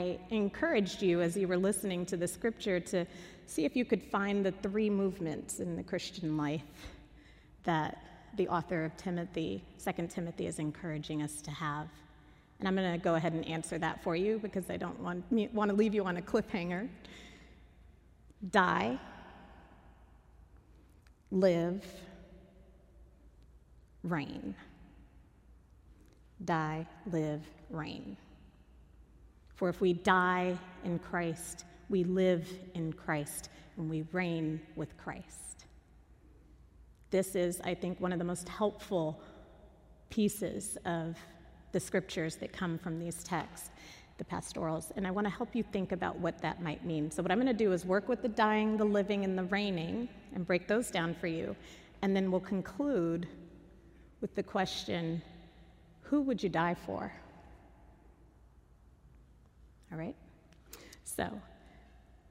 I encouraged you as you were listening to the scripture to see if you could find the three movements in the Christian life that the author of Timothy, 2 Timothy, is encouraging us to have. And I'm going to go ahead and answer that for you because I don't want, want to leave you on a cliffhanger. Die, live, reign. Die, live, reign. For if we die in Christ, we live in Christ and we reign with Christ. This is, I think, one of the most helpful pieces of the scriptures that come from these texts, the pastorals. And I want to help you think about what that might mean. So, what I'm going to do is work with the dying, the living, and the reigning and break those down for you. And then we'll conclude with the question who would you die for? All right? So,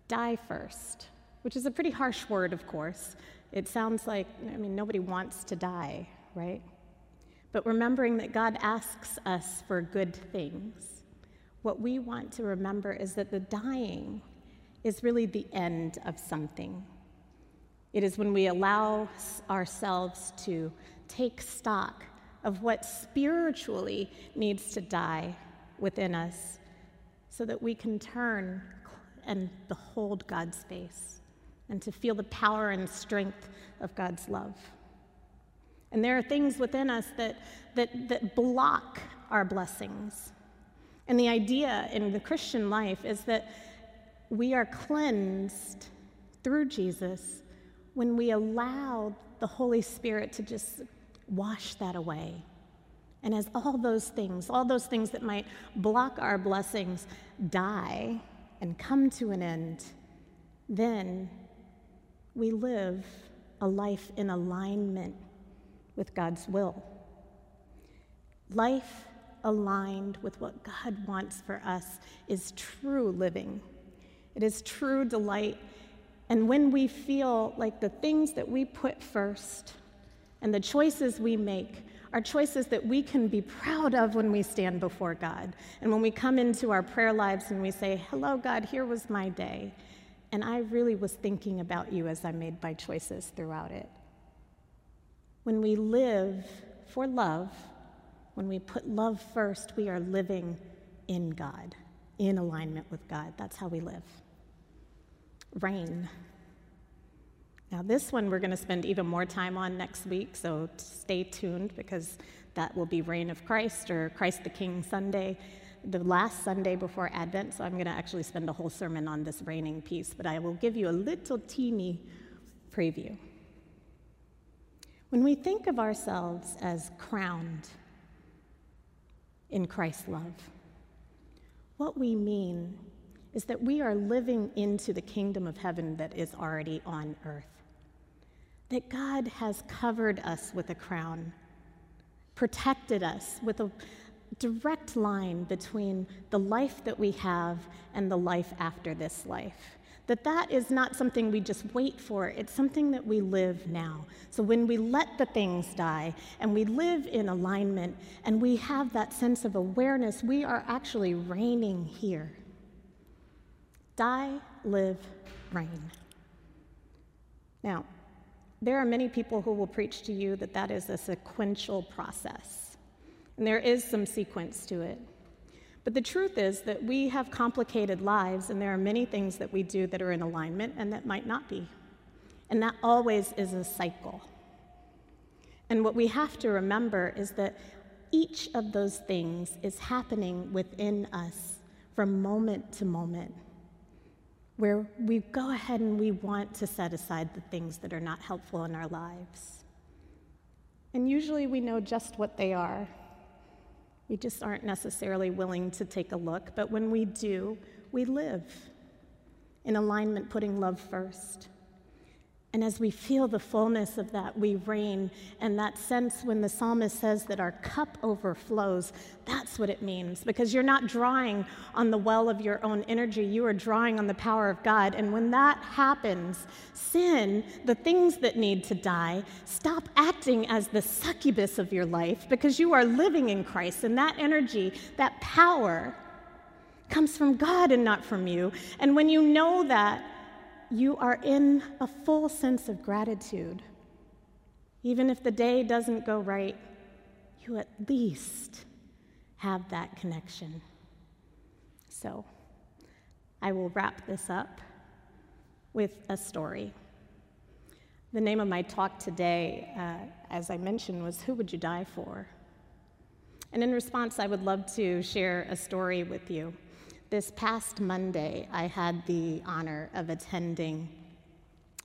die first, which is a pretty harsh word, of course. It sounds like, I mean, nobody wants to die, right? But remembering that God asks us for good things, what we want to remember is that the dying is really the end of something. It is when we allow ourselves to take stock of what spiritually needs to die within us so that we can turn and behold God's face and to feel the power and strength of God's love. And there are things within us that, that, that block our blessings. And the idea in the Christian life is that we are cleansed through Jesus when we allow the Holy Spirit to just wash that away. And as all those things, all those things that might block our blessings, die and come to an end, then we live a life in alignment with God's will. Life aligned with what God wants for us is true living. It is true delight. And when we feel like the things that we put first and the choices we make are choices that we can be proud of when we stand before God. And when we come into our prayer lives and we say, Hello, God, here was my day. And I really was thinking about you as I made my choices throughout it. When we live for love, when we put love first, we are living in God, in alignment with God. That's how we live. Reign. Now, this one we're going to spend even more time on next week, so stay tuned because that will be Reign of Christ or Christ the King Sunday, the last Sunday before Advent. So I'm going to actually spend a whole sermon on this reigning piece, but I will give you a little teeny preview. When we think of ourselves as crowned in Christ's love, what we mean is that we are living into the kingdom of heaven that is already on earth that God has covered us with a crown, protected us with a direct line between the life that we have and the life after this life. That that is not something we just wait for, it's something that we live now. So when we let the things die and we live in alignment and we have that sense of awareness, we are actually reigning here. Die, live, reign. Now, there are many people who will preach to you that that is a sequential process, and there is some sequence to it. But the truth is that we have complicated lives, and there are many things that we do that are in alignment and that might not be. And that always is a cycle. And what we have to remember is that each of those things is happening within us from moment to moment where we go ahead and we want to set aside the things that are not helpful in our lives. And usually we know just what they are. We just aren't necessarily willing to take a look, but when we do, we live in alignment, putting love first. And as we feel the fullness of that, we reign. And that sense when the psalmist says that our cup overflows, that's what it means. Because you're not drawing on the well of your own energy, you are drawing on the power of God. And when that happens, sin, the things that need to die, stop acting as the succubus of your life because you are living in Christ. And that energy, that power, comes from God and not from you. And when you know that, you are in a full sense of gratitude. Even if the day doesn't go right, you at least have that connection. So, I will wrap this up with a story. The name of my talk today, uh, as I mentioned, was Who Would You Die For? And in response, I would love to share a story with you. This past Monday, I had the honor of attending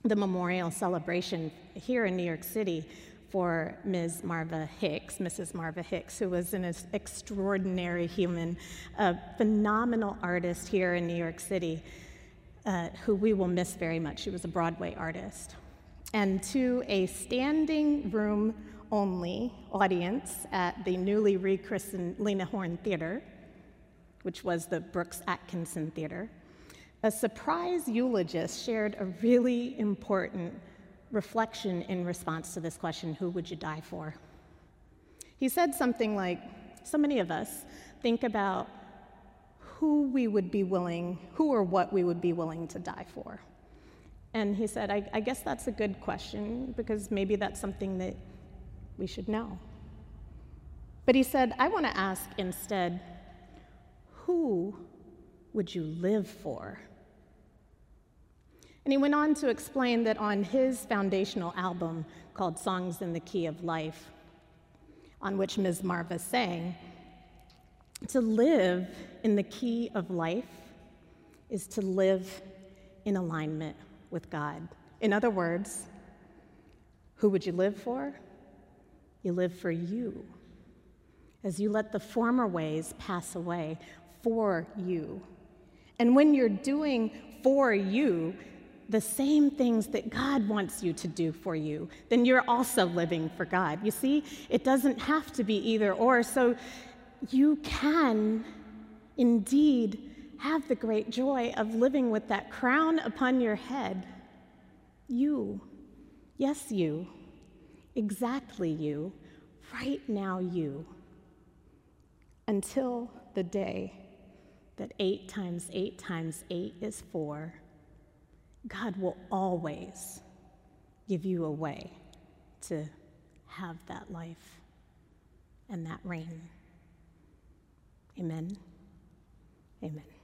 the memorial celebration here in New York City for Ms. Marva Hicks, Mrs. Marva Hicks, who was an extraordinary human, a phenomenal artist here in New York City, uh, who we will miss very much. She was a Broadway artist. And to a standing room only audience at the newly rechristened Lena Horne Theater, which was the Brooks Atkinson Theater, a surprise eulogist shared a really important reflection in response to this question who would you die for? He said something like, So many of us think about who we would be willing, who or what we would be willing to die for. And he said, I, I guess that's a good question because maybe that's something that we should know. But he said, I want to ask instead, who would you live for? And he went on to explain that on his foundational album called Songs in the Key of Life, on which Ms. Marva sang, to live in the key of life is to live in alignment with God. In other words, who would you live for? You live for you. As you let the former ways pass away, for you. And when you're doing for you the same things that God wants you to do for you, then you're also living for God. You see, it doesn't have to be either or. So you can indeed have the great joy of living with that crown upon your head. You, yes, you, exactly you, right now, you, until the day that eight times eight times eight is four, God will always give you a way to have that life and that reign. Amen. Amen.